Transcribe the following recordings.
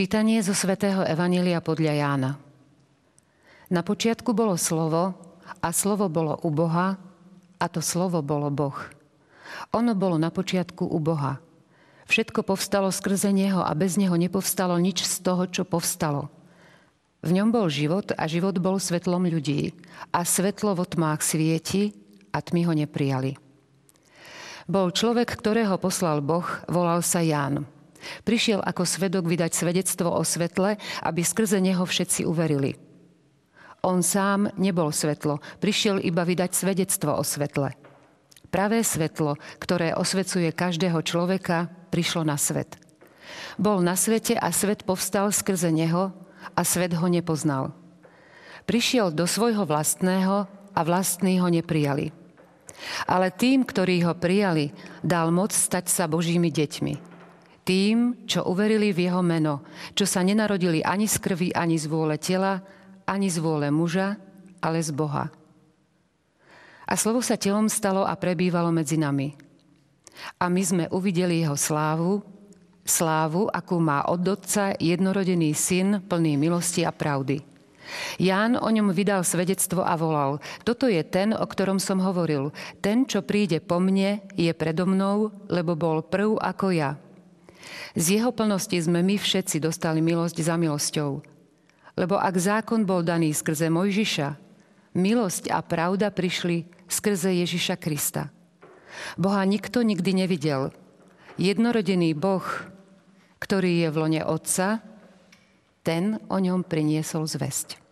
Čítanie zo svätého Evanília podľa Jána. Na počiatku bolo slovo a slovo bolo u Boha a to slovo bolo Boh. Ono bolo na počiatku u Boha. Všetko povstalo skrze Neho a bez Neho nepovstalo nič z toho, čo povstalo. V ňom bol život a život bol svetlom ľudí a svetlo vo tmách svieti a tmy ho neprijali. Bol človek, ktorého poslal Boh, volal sa Ján. Prišiel ako svedok vydať svedectvo o svetle, aby skrze neho všetci uverili. On sám nebol svetlo, prišiel iba vydať svedectvo o svetle. Pravé svetlo, ktoré osvecuje každého človeka, prišlo na svet. Bol na svete a svet povstal skrze neho a svet ho nepoznal. Prišiel do svojho vlastného a vlastní ho neprijali. Ale tým, ktorí ho prijali, dal moc stať sa Božími deťmi tým, čo uverili v jeho meno, čo sa nenarodili ani z krvi, ani z vôle tela, ani z vôle muža, ale z Boha. A slovo sa telom stalo a prebývalo medzi nami. A my sme uvideli jeho slávu, slávu, akú má od Otca jednorodený syn, plný milosti a pravdy. Ján o ňom vydal svedectvo a volal, toto je ten, o ktorom som hovoril. Ten, čo príde po mne, je predo mnou, lebo bol prv ako ja. Z jeho plnosti sme my všetci dostali milosť za milosťou. Lebo ak zákon bol daný skrze Mojžiša, milosť a pravda prišli skrze Ježiša Krista. Boha nikto nikdy nevidel. Jednorodený Boh, ktorý je v lone Otca, ten o ňom priniesol zväzť.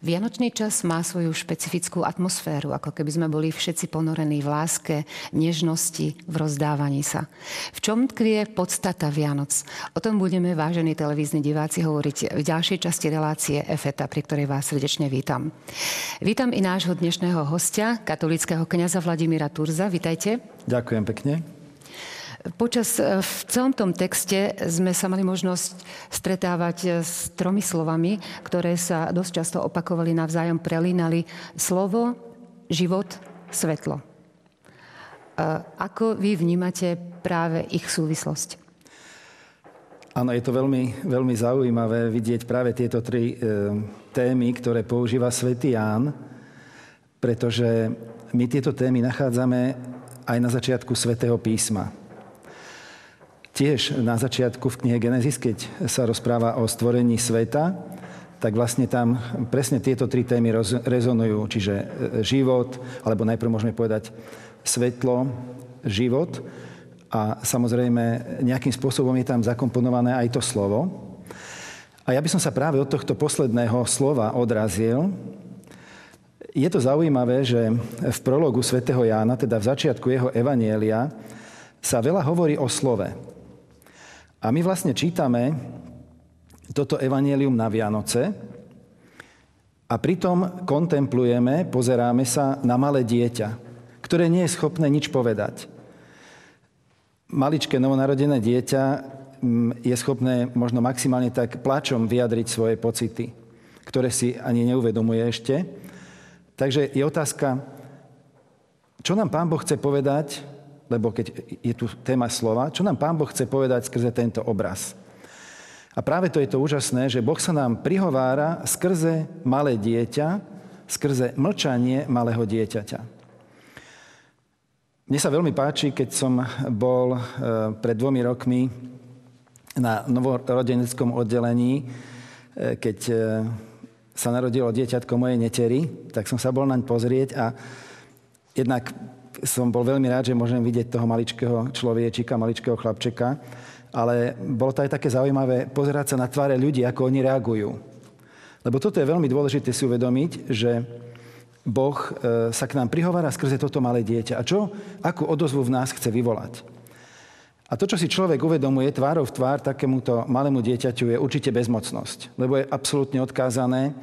Vianočný čas má svoju špecifickú atmosféru, ako keby sme boli všetci ponorení v láske, nežnosti, v rozdávaní sa. V čom tkvie podstata Vianoc? O tom budeme, vážení televízni diváci, hovoriť v ďalšej časti relácie EFETA, pri ktorej vás srdečne vítam. Vítam i nášho dnešného hostia, katolického kňaza Vladimíra Turza. Vítajte. Ďakujem pekne. Počas e, v celom tom texte sme sa mali možnosť stretávať e, s tromi slovami, ktoré sa dosť často opakovali navzájom, prelínali. Slovo, život, svetlo. E, ako vy vnímate práve ich súvislosť? Áno, je to veľmi, veľmi zaujímavé vidieť práve tieto tri e, témy, ktoré používa svätý Ján, pretože my tieto témy nachádzame aj na začiatku svätého písma. Tiež na začiatku v knihe Genesis, keď sa rozpráva o stvorení sveta, tak vlastne tam presne tieto tri témy rezonujú. Čiže e, život, alebo najprv môžeme povedať svetlo, život a samozrejme nejakým spôsobom je tam zakomponované aj to slovo. A ja by som sa práve od tohto posledného slova odrazil. Je to zaujímavé, že v prologu svätého Jána, teda v začiatku jeho evanielia, sa veľa hovorí o slove. A my vlastne čítame toto evanelium na Vianoce a pritom kontemplujeme, pozeráme sa na malé dieťa, ktoré nie je schopné nič povedať. Maličké novonarodené dieťa mm, je schopné možno maximálne tak plačom vyjadriť svoje pocity, ktoré si ani neuvedomuje ešte. Takže je otázka, čo nám Pán Boh chce povedať lebo keď je tu téma slova, čo nám Pán Boh chce povedať skrze tento obraz. A práve to je to úžasné, že Boh sa nám prihovára skrze malé dieťa, skrze mlčanie malého dieťaťa. Mne sa veľmi páči, keď som bol e, pred dvomi rokmi na novorodeneckom oddelení, e, keď e, sa narodilo dieťatko mojej netery, tak som sa bol naň pozrieť a jednak som bol veľmi rád, že môžem vidieť toho maličkého človečika, maličkého chlapčeka, ale bolo to aj také zaujímavé pozerať sa na tváre ľudí, ako oni reagujú. Lebo toto je veľmi dôležité si uvedomiť, že Boh e, sa k nám prihovára skrze toto malé dieťa. A čo? Akú odozvu v nás chce vyvolať? A to, čo si človek uvedomuje tvárov v tvár takémuto malému dieťaťu, je určite bezmocnosť. Lebo je absolútne odkázané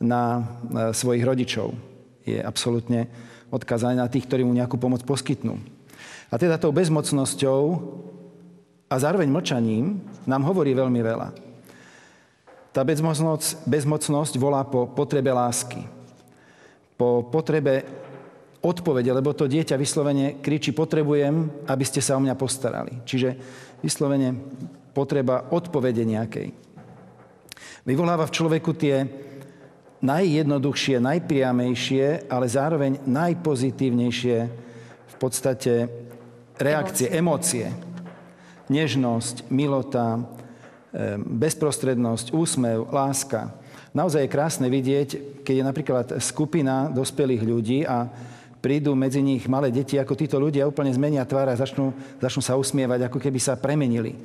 na svojich rodičov. Je absolútne odkázané na tých, ktorí mu nejakú pomoc poskytnú. A teda tou bezmocnosťou a zároveň mlčaním nám hovorí veľmi veľa. Tá bezmocnosť, bezmocnosť volá po potrebe lásky, po potrebe odpovede, lebo to dieťa vyslovene kričí, potrebujem, aby ste sa o mňa postarali. Čiže vyslovene potreba odpovede nejakej. Vyvoláva v človeku tie najjednoduchšie, najpriamejšie, ale zároveň najpozitívnejšie v podstate reakcie, emócie. Nežnosť, milota, bezprostrednosť, úsmev, láska. Naozaj je krásne vidieť, keď je napríklad skupina dospelých ľudí a prídu medzi nich malé deti, ako títo ľudia úplne zmenia tvár a začnú, začnú sa usmievať, ako keby sa premenili.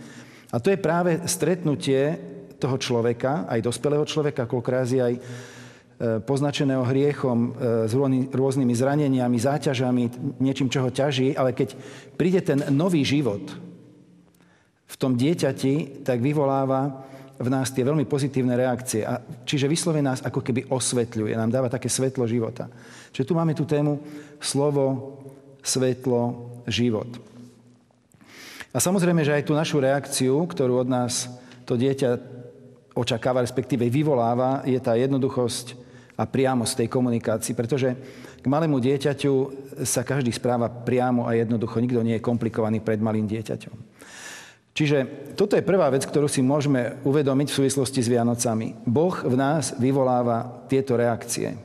A to je práve stretnutie toho človeka, aj dospelého človeka, koľko aj e, poznačeného hriechom, e, s rôznymi zraneniami, záťažami, niečím, čo ho ťaží, ale keď príde ten nový život v tom dieťati, tak vyvoláva v nás tie veľmi pozitívne reakcie. A čiže vyslovene nás ako keby osvetľuje, nám dáva také svetlo života. Čiže tu máme tú tému slovo, svetlo, život. A samozrejme, že aj tú našu reakciu, ktorú od nás to dieťa očakáva, respektíve vyvoláva, je tá jednoduchosť a priamosť tej komunikácii, pretože k malému dieťaťu sa každý správa priamo a jednoducho. Nikto nie je komplikovaný pred malým dieťaťom. Čiže toto je prvá vec, ktorú si môžeme uvedomiť v súvislosti s Vianocami. Boh v nás vyvoláva tieto reakcie.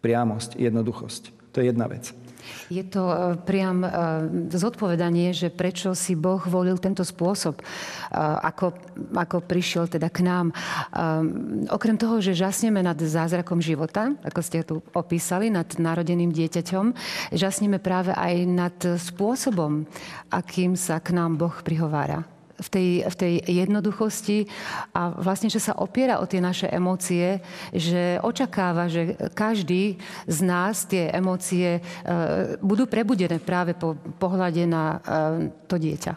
Priamosť, jednoduchosť. To je jedna vec. Je to e, priam e, zodpovedanie, že prečo si Boh volil tento spôsob, e, ako, ako prišiel teda k nám. Okrem toho, že žasneme nad zázrakom života, ako ste tu opísali, nad narodeným dieťaťom, žasneme práve aj nad spôsobom, akým sa k nám Boh prihovára v tej, v tej jednoduchosti a vlastne, že sa opiera o tie naše emócie, že očakáva, že každý z nás tie emócie e, budú prebudené práve po pohľade na e, to dieťa.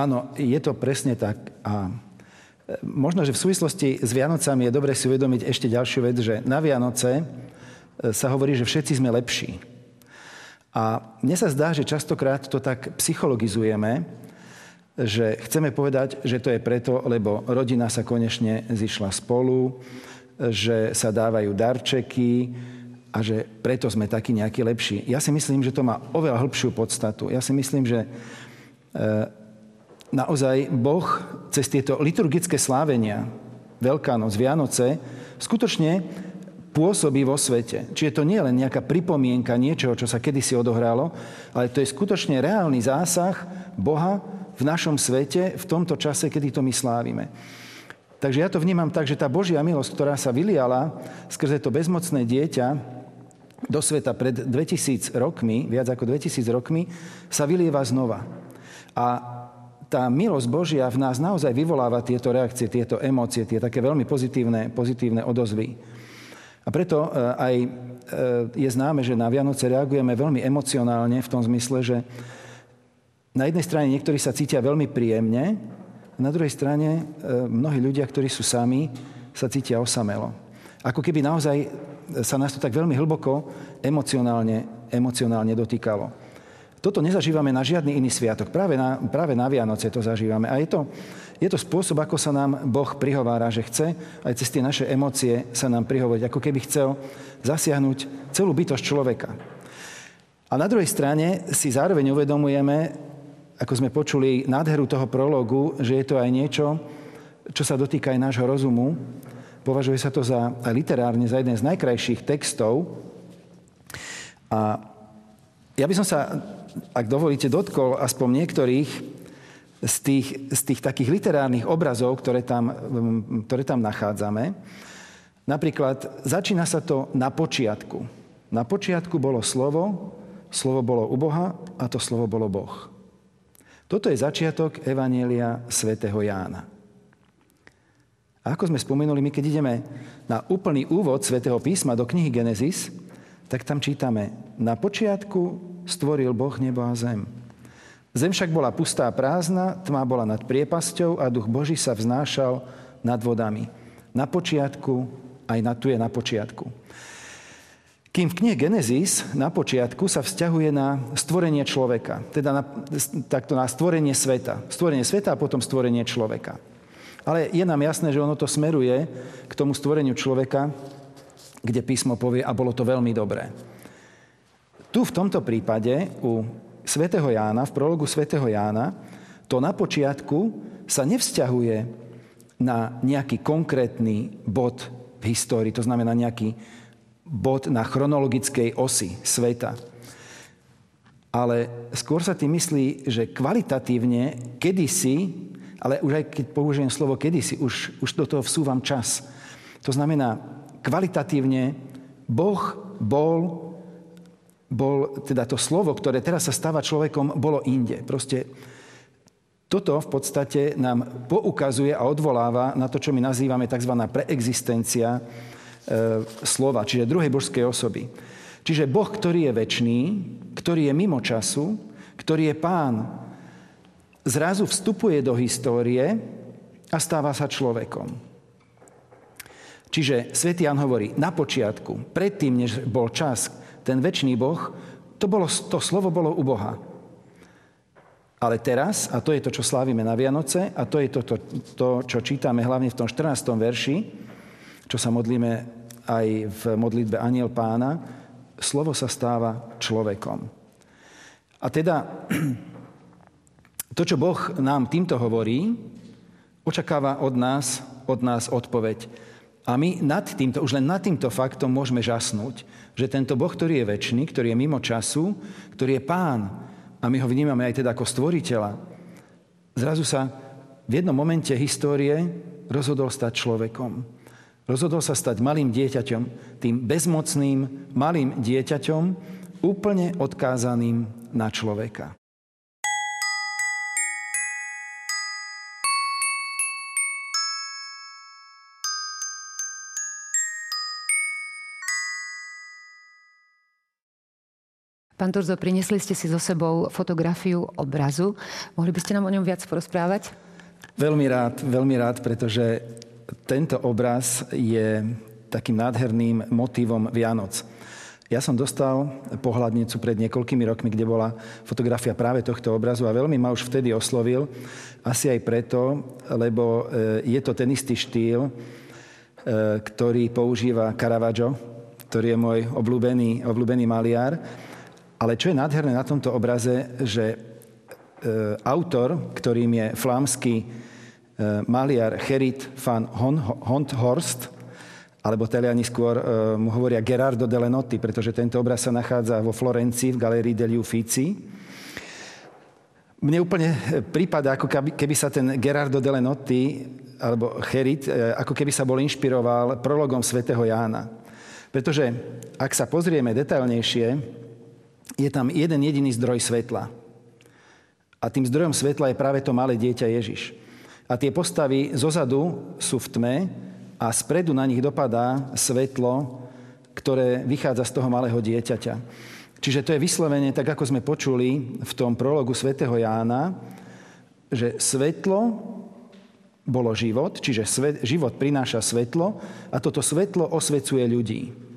Áno, je to presne tak. A e, možno, že v súvislosti s Vianocami je dobre si uvedomiť ešte ďalšiu vec, že na Vianoce sa hovorí, že všetci sme lepší. A mne sa zdá, že častokrát to tak psychologizujeme, že chceme povedať, že to je preto, lebo rodina sa konečne zišla spolu, že sa dávajú darčeky a že preto sme takí nejakí lepší. Ja si myslím, že to má oveľa hĺbšiu podstatu. Ja si myslím, že e, naozaj Boh cez tieto liturgické slávenia, Veľká noc, Vianoce, skutočne pôsobí vo svete. Čiže to nie je len nejaká pripomienka niečoho, čo sa kedysi odohralo, ale to je skutočne reálny zásah Boha v našom svete v tomto čase, kedy to my slávime. Takže ja to vnímam tak, že tá Božia milosť, ktorá sa vyliala skrze to bezmocné dieťa do sveta pred 2000 rokmi, viac ako 2000 rokmi, sa vylieva znova. A tá milosť Božia v nás naozaj vyvoláva tieto reakcie, tieto emócie, tie také veľmi pozitívne, pozitívne odozvy. A preto e, aj e, je známe, že na Vianoce reagujeme veľmi emocionálne v tom zmysle, že na jednej strane niektorí sa cítia veľmi príjemne, a na druhej strane e, mnohí ľudia, ktorí sú sami, sa cítia osamelo. Ako keby naozaj sa nás to tak veľmi hlboko emocionálne, emocionálne dotýkalo. Toto nezažívame na žiadny iný sviatok. Práve na, práve na Vianoce to zažívame. A je to, je to spôsob, ako sa nám Boh prihovára, že chce aj cez tie naše emócie sa nám prihovoriť, ako keby chcel zasiahnuť celú bytosť človeka. A na druhej strane si zároveň uvedomujeme, ako sme počuli nádheru toho prologu, že je to aj niečo, čo sa dotýka aj nášho rozumu. Považuje sa to za literárne za jeden z najkrajších textov. A ja by som sa, ak dovolíte, dotkol aspoň niektorých z tých, z tých takých literárnych obrazov, ktoré tam, ktoré tam nachádzame. Napríklad začína sa to na počiatku. Na počiatku bolo slovo, slovo bolo u Boha a to slovo bolo Boh. Toto je začiatok Evanielia svätého Jána. A ako sme spomenuli, my keď ideme na úplný úvod svätého písma do knihy Genesis, tak tam čítame, na počiatku stvoril Boh nebo a zem. Zem však bola pustá a prázdna, tma bola nad priepasťou a duch Boží sa vznášal nad vodami. Na počiatku, aj na tu je na počiatku. Kým v knihe Genesis na počiatku sa vzťahuje na stvorenie človeka, teda na, takto na stvorenie sveta. Stvorenie sveta a potom stvorenie človeka. Ale je nám jasné, že ono to smeruje k tomu stvoreniu človeka, kde písmo povie, a bolo to veľmi dobré. Tu v tomto prípade u svätého Jána, v prologu svätého Jána, to na počiatku sa nevzťahuje na nejaký konkrétny bod v histórii, to znamená nejaký bod na chronologickej osi sveta. Ale skôr sa tým myslí, že kvalitatívne kedysi, ale už aj keď použijem slovo kedysi, už, už do toho vsúvam čas. To znamená, kvalitatívne Boh bol bol teda to slovo, ktoré teraz sa stáva človekom, bolo inde. Proste toto v podstate nám poukazuje a odvoláva na to, čo my nazývame tzv. preexistencia slova, čiže druhej božskej osoby. Čiže Boh, ktorý je väčší, ktorý je mimo času, ktorý je pán, zrazu vstupuje do histórie a stáva sa človekom. Čiže svätý Jan hovorí, na počiatku, predtým, než bol čas, ten väčší Boh, to, bolo, to slovo bolo u Boha. Ale teraz, a to je to, čo slávime na Vianoce, a to je to, to, to čo čítame hlavne v tom 14. verši, čo sa modlíme aj v modlitbe Aniel pána, slovo sa stáva človekom. A teda to, čo Boh nám týmto hovorí, očakáva od nás, od nás odpoveď. A my nad týmto, už len nad týmto faktom môžeme žasnúť, že tento Boh, ktorý je väčší, ktorý je mimo času, ktorý je pán, a my ho vnímame aj teda ako stvoriteľa, zrazu sa v jednom momente histórie rozhodol stať človekom. Rozhodol sa stať malým dieťaťom, tým bezmocným malým dieťaťom, úplne odkázaným na človeka. Pán Torzo, priniesli ste si so sebou fotografiu obrazu. Mohli by ste nám o ňom viac porozprávať? Veľmi rád, veľmi rád, pretože tento obraz je takým nádherným motívom Vianoc. Ja som dostal pohľadnicu pred niekoľkými rokmi, kde bola fotografia práve tohto obrazu a veľmi ma už vtedy oslovil. Asi aj preto, lebo e, je to ten istý štýl, e, ktorý používa Caravaggio, ktorý je môj obľúbený, obľúbený maliar. Ale čo je nádherné na tomto obraze, že e, autor, ktorým je flámsky maliar Cherit van Honthorst, alebo Taliani skôr e, mu hovoria Gerardo de Lenotti, pretože tento obraz sa nachádza vo Florencii v Galerii degli Uffizi. Mne úplne prípada, ako keby sa ten Gerardo de Lenotti, alebo Cherit, ako keby sa bol inšpiroval prologom svätého Jána. Pretože ak sa pozrieme detailnejšie, je tam jeden jediný zdroj svetla. A tým zdrojom svetla je práve to malé dieťa Ježiš. A tie postavy zozadu sú v tme a spredu na nich dopadá svetlo, ktoré vychádza z toho malého dieťaťa. Čiže to je vyslovene, tak ako sme počuli v tom prologu svätého Jána, že svetlo bolo život, čiže svet, život prináša svetlo a toto svetlo osvecuje ľudí.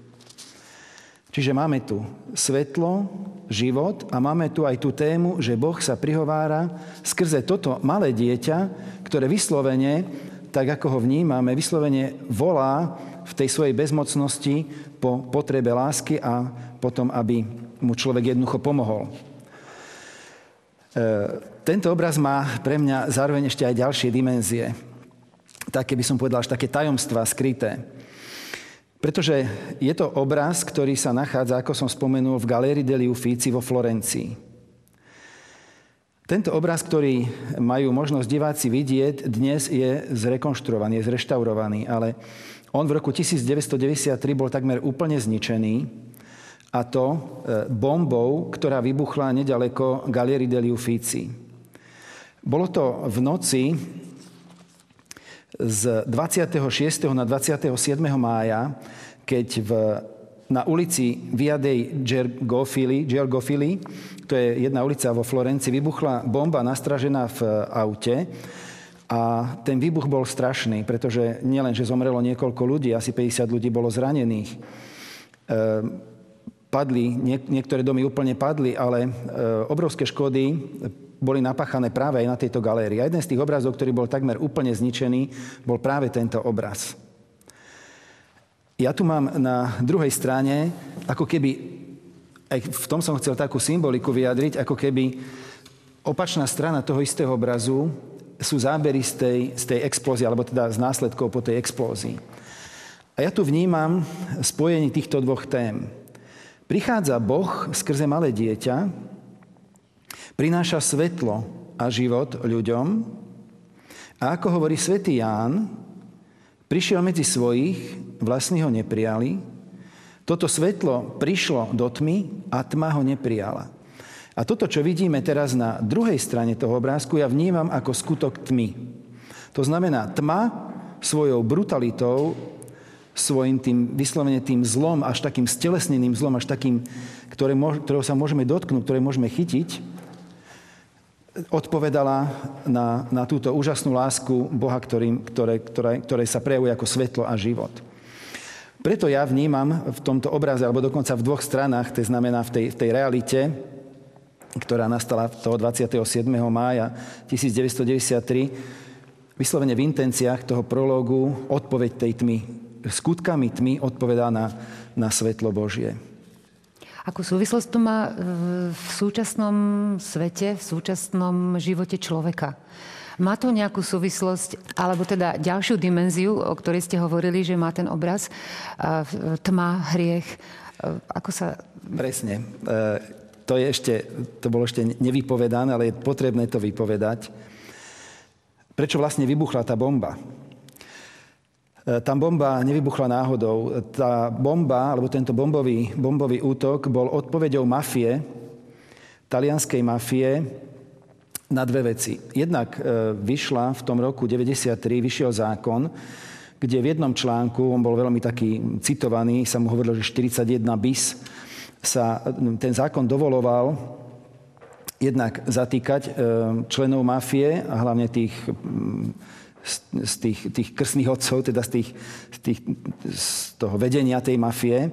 Čiže máme tu svetlo, život a máme tu aj tú tému, že Boh sa prihovára skrze toto malé dieťa, ktoré vyslovene, tak ako ho vnímame, vyslovene volá v tej svojej bezmocnosti po potrebe lásky a potom, aby mu človek jednoducho pomohol. E, tento obraz má pre mňa zároveň ešte aj ďalšie dimenzie. Také by som povedal, až také tajomstvá skryté. Pretože je to obraz, ktorý sa nachádza, ako som spomenul, v Galérii degli Uffizi vo Florencii. Tento obraz, ktorý majú možnosť diváci vidieť, dnes je zrekonštruovaný, je zreštaurovaný, ale on v roku 1993 bol takmer úplne zničený a to e, bombou, ktorá vybuchla nedaleko Galérii degli Uffizi. Bolo to v noci z 26. na 27. mája, keď v na ulici Via dei Gergofili, Gergofili, to je jedna ulica vo Florenci, vybuchla bomba nastražená v aute a ten výbuch bol strašný, pretože nielen, že zomrelo niekoľko ľudí, asi 50 ľudí bolo zranených. E, padli, niektoré domy úplne padli, ale e, obrovské škody boli napáchané práve aj na tejto galérii. A jeden z tých obrazov, ktorý bol takmer úplne zničený, bol práve tento obraz. Ja tu mám na druhej strane, ako keby, aj v tom som chcel takú symboliku vyjadriť, ako keby opačná strana toho istého obrazu sú zábery z tej, z tej explózie, alebo teda z následkov po tej explózii. A ja tu vnímam spojenie týchto dvoch tém. Prichádza Boh skrze malé dieťa, prináša svetlo a život ľuďom a ako hovorí svätý Ján, prišiel medzi svojich, vlastní ho neprijali, toto svetlo prišlo do tmy a tma ho neprijala. A toto, čo vidíme teraz na druhej strane toho obrázku, ja vnímam ako skutok tmy. To znamená, tma svojou brutalitou, svojim tým, vyslovene tým zlom, až takým stelesneným zlom, až takým, ktoré, ktorého sa môžeme dotknúť, ktoré môžeme chytiť, odpovedala na, na túto úžasnú lásku Boha, ktorým, ktoré, ktoré, ktoré sa prejavuje ako svetlo a život. Preto ja vnímam v tomto obraze, alebo dokonca v dvoch stranách, to znamená v tej, v tej realite, ktorá nastala toho 27. mája 1993, vyslovene v intenciách toho prológu odpoveď tej tmy. Skutkami tmy odpovedá na, na svetlo Božie. Akú súvislosť to má e, v súčasnom svete, v súčasnom živote človeka? Má to nejakú súvislosť, alebo teda ďalšiu dimenziu, o ktorej ste hovorili, že má ten obraz, tma, hriech, e, ako sa... Presne. E, to, je ešte, to bolo ešte nevypovedané, ale je potrebné to vypovedať. Prečo vlastne vybuchla tá bomba? E, tá bomba nevybuchla náhodou. Tá bomba, alebo tento bombový, bombový útok bol odpovedou mafie, talianskej mafie, na dve veci. Jednak e, vyšla v tom roku 93, vyšiel zákon, kde v jednom článku, on bol veľmi taký citovaný, sa mu hovorilo, že 41 bis, sa ten zákon dovoloval jednak zatýkať e, členov mafie a hlavne tých z tých, tých krstných otcov, teda z, tých, z, tých, z toho vedenia tej mafie.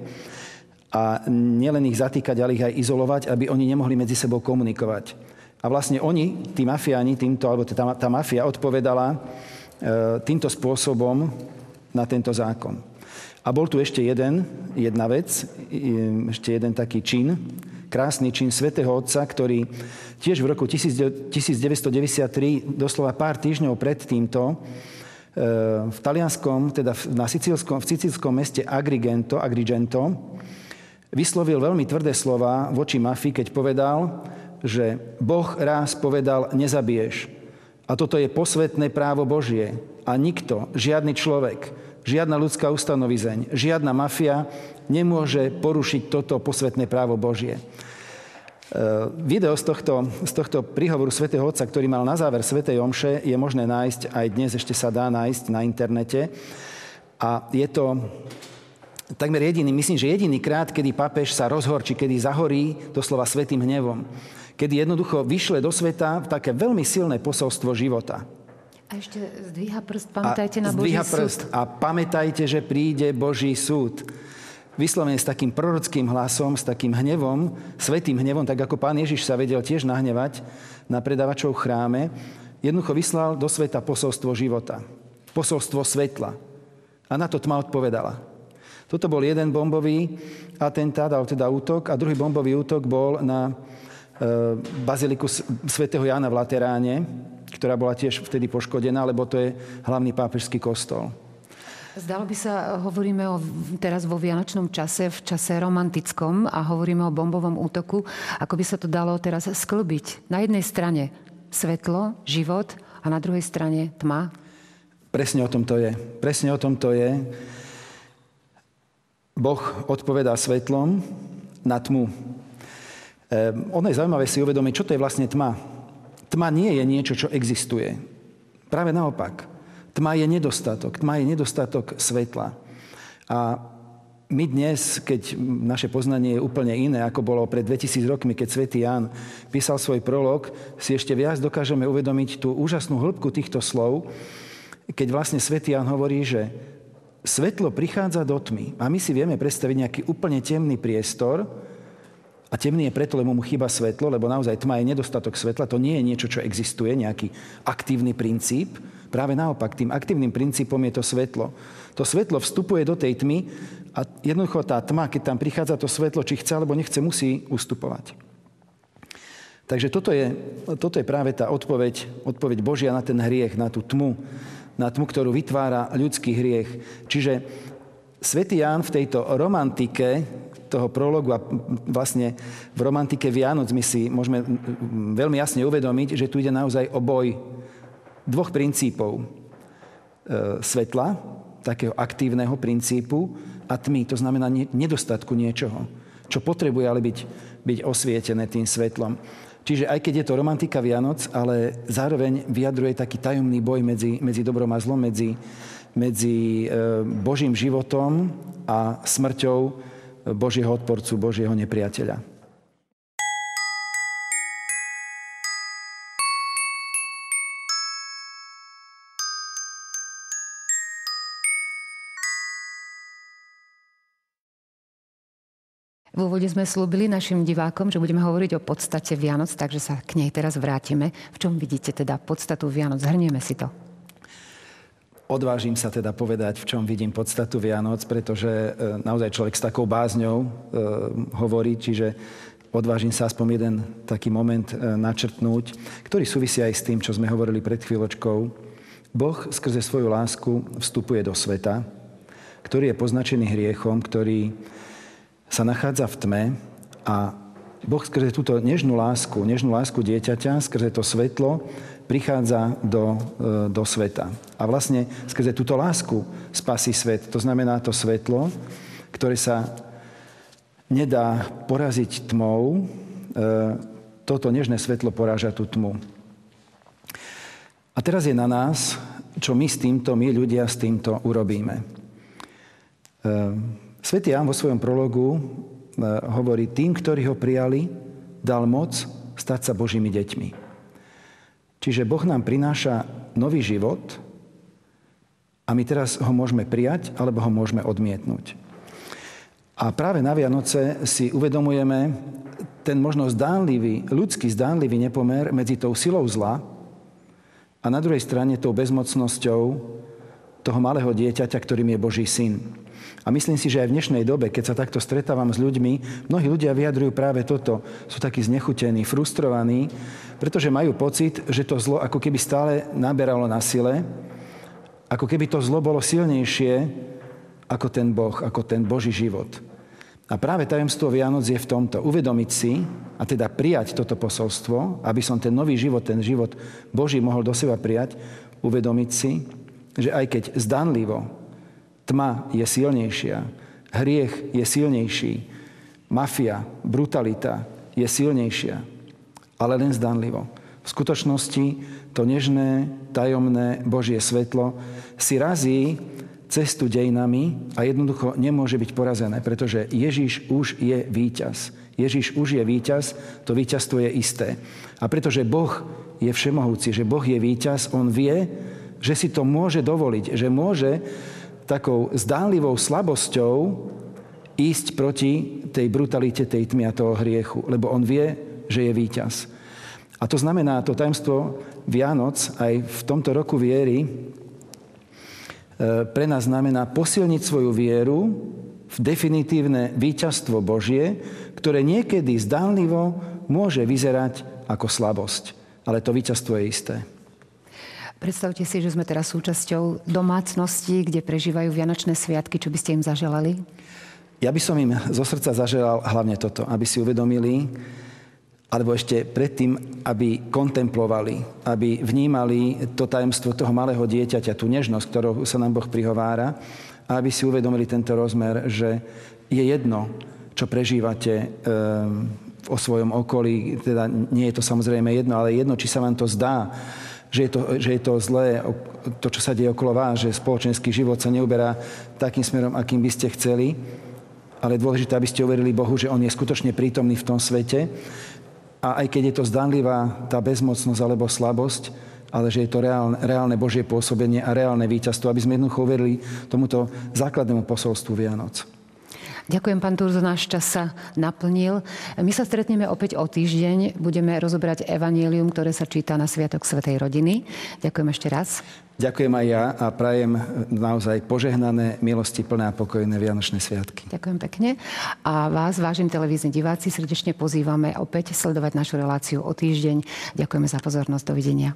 A nielen ich zatýkať, ale ich aj izolovať, aby oni nemohli medzi sebou komunikovať. A vlastne oni, tí mafiáni, týmto, alebo tá, tá mafia odpovedala e, týmto spôsobom na tento zákon. A bol tu ešte jeden, jedna vec, ešte jeden taký čin, krásny čin svätého Otca, ktorý tiež v roku 1993, doslova pár týždňov pred týmto, e, v talianskom, teda na sicílskom, v sicílskom meste Agrigento, Agrigento, vyslovil veľmi tvrdé slova voči mafii, keď povedal, že Boh raz povedal, nezabiješ. A toto je posvetné právo Božie. A nikto, žiadny človek, žiadna ľudská ustanovizeň, žiadna mafia nemôže porušiť toto posvetné právo Božie. E, video z tohto, z tohto príhovoru svätého Otca, ktorý mal na záver svätej Omše, je možné nájsť, aj dnes ešte sa dá nájsť na internete. A je to takmer jediný, myslím, že jediný krát, kedy papež sa rozhorčí, kedy zahorí doslova svetým hnevom. Kedy jednoducho vyšle do sveta také veľmi silné posolstvo života. A ešte zdvíha prst, pamätajte a na Boží prst súd. A pamätajte, že príde Boží súd. Vyslovene s takým prorockým hlasom, s takým hnevom, svetým hnevom, tak ako pán Ježiš sa vedel tiež nahnevať na predavačov chráme, jednoducho vyslal do sveta posolstvo života. Posolstvo svetla. A na to tma odpovedala. Toto bol jeden bombový atentát, alebo teda útok, a druhý bombový útok bol na e, baziliku svätého Jana v Lateráne, ktorá bola tiež vtedy poškodená, lebo to je hlavný pápežský kostol. Zdalo by sa, hovoríme o, teraz vo vianočnom čase, v čase romantickom a hovoríme o bombovom útoku, ako by sa to dalo teraz sklbiť. Na jednej strane svetlo, život a na druhej strane tma. Presne o tom to je. Presne o tom to je. Boh odpovedá svetlom na tmu. Ehm, ono je zaujímavé si uvedomiť, čo to je vlastne tma. Tma nie je niečo, čo existuje. Práve naopak. Tma je nedostatok. Tma je nedostatok svetla. A my dnes, keď naše poznanie je úplne iné, ako bolo pred 2000 rokmi, keď svätý Ján písal svoj prolog, si ešte viac dokážeme uvedomiť tú úžasnú hĺbku týchto slov, keď vlastne svätý Ján hovorí, že svetlo prichádza do tmy. A my si vieme predstaviť nejaký úplne temný priestor, a temný je preto, lebo mu chýba svetlo, lebo naozaj tma je nedostatok svetla. To nie je niečo, čo existuje, nejaký aktívny princíp. Práve naopak, tým aktívnym princípom je to svetlo. To svetlo vstupuje do tej tmy a jednoducho tá tma, keď tam prichádza to svetlo, či chce alebo nechce, musí ustupovať. Takže toto je, toto je práve tá odpoveď, odpoveď Božia na ten hriech, na tú tmu, na tmu, ktorú vytvára ľudský hriech. Čiže Svetý Ján v tejto romantike toho prologu a vlastne v romantike Vianoc my si môžeme veľmi jasne uvedomiť, že tu ide naozaj o boj dvoch princípov. E, svetla, takého aktívneho princípu a tmy, to znamená nedostatku niečoho, čo potrebuje ale byť, byť osvietené tým svetlom. Čiže aj keď je to romantika Vianoc, ale zároveň vyjadruje taký tajomný boj medzi, medzi dobrom a zlom, medzi, medzi e, Božím životom a smrťou Božieho odporcu, Božieho nepriateľa. V úvode sme slúbili našim divákom, že budeme hovoriť o podstate Vianoc, takže sa k nej teraz vrátime. V čom vidíte teda podstatu Vianoc? Zhrnieme si to. Odvážim sa teda povedať, v čom vidím podstatu Vianoc, pretože e, naozaj človek s takou bázňou e, hovorí, čiže odvážim sa aspoň jeden taký moment e, načrtnúť, ktorý súvisí aj s tým, čo sme hovorili pred chvíľočkou. Boh skrze svoju lásku vstupuje do sveta, ktorý je poznačený hriechom, ktorý sa nachádza v tme a Boh skrze túto nežnú lásku, nežnú lásku dieťaťa, skrze to svetlo, prichádza do, e, do sveta. A vlastne skrze túto lásku spasí svet. To znamená to svetlo, ktoré sa nedá poraziť tmou, e, toto nežné svetlo poráža tú tmu. A teraz je na nás, čo my s týmto, my ľudia s týmto urobíme. Svetý Ján vo svojom prologu e, hovorí, tým, ktorí ho prijali, dal moc stať sa Božími deťmi. Čiže Boh nám prináša nový život a my teraz ho môžeme prijať alebo ho môžeme odmietnúť. A práve na Vianoce si uvedomujeme ten možno zdánlivý, ľudský zdánlivý nepomer medzi tou silou zla a na druhej strane tou bezmocnosťou toho malého dieťaťa, ktorým je Boží syn. A myslím si, že aj v dnešnej dobe, keď sa takto stretávam s ľuďmi, mnohí ľudia vyjadrujú práve toto. Sú takí znechutení, frustrovaní, pretože majú pocit, že to zlo ako keby stále naberalo na sile, ako keby to zlo bolo silnejšie ako ten Boh, ako ten Boží život. A práve tajomstvo Vianoc je v tomto. Uvedomiť si a teda prijať toto posolstvo, aby som ten nový život, ten život Boží mohol do seba prijať, uvedomiť si, že aj keď zdanlivo Tma je silnejšia, hriech je silnejší, mafia, brutalita je silnejšia, ale len zdanlivo. V skutočnosti to nežné, tajomné Božie svetlo si razí cestu dejinami a jednoducho nemôže byť porazené, pretože Ježiš už je víťaz. Ježiš už je víťaz, to víťazstvo je isté. A pretože Boh je všemohúci, že Boh je víťaz, On vie, že si to môže dovoliť, že môže takou zdánlivou slabosťou ísť proti tej brutalite, tej tmy a toho hriechu, lebo on vie, že je víťaz. A to znamená, to tajomstvo Vianoc aj v tomto roku viery e, pre nás znamená posilniť svoju vieru v definitívne víťazstvo Božie, ktoré niekedy zdánlivo môže vyzerať ako slabosť. Ale to víťazstvo je isté. Predstavte si, že sme teraz súčasťou domácnosti, kde prežívajú Vianočné sviatky. Čo by ste im zaželali? Ja by som im zo srdca zaželal hlavne toto, aby si uvedomili, alebo ešte predtým, aby kontemplovali, aby vnímali to tajemstvo toho malého dieťaťa, tú nežnosť, ktorou sa nám Boh prihovára, a aby si uvedomili tento rozmer, že je jedno, čo prežívate ehm, o svojom okolí, teda nie je to samozrejme jedno, ale jedno, či sa vám to zdá, že je, to, že je to zlé, to, čo sa deje okolo vás, že spoločenský život sa neuberá takým smerom, akým by ste chceli, ale je dôležité, aby ste uverili Bohu, že On je skutočne prítomný v tom svete. A aj keď je to zdanlivá tá bezmocnosť alebo slabosť, ale že je to reálne, reálne Božie pôsobenie a reálne víťazstvo, aby sme jednoducho uverili tomuto základnému posolstvu Vianoc. Ďakujem, pán Turzo, náš čas sa naplnil. My sa stretneme opäť o týždeň. Budeme rozobrať evanílium, ktoré sa číta na Sviatok Svetej rodiny. Ďakujem ešte raz. Ďakujem aj ja a prajem naozaj požehnané, milosti plné a pokojné Vianočné sviatky. Ďakujem pekne. A vás, vážení televízni diváci, srdečne pozývame opäť sledovať našu reláciu o týždeň. Ďakujeme za pozornosť. Dovidenia.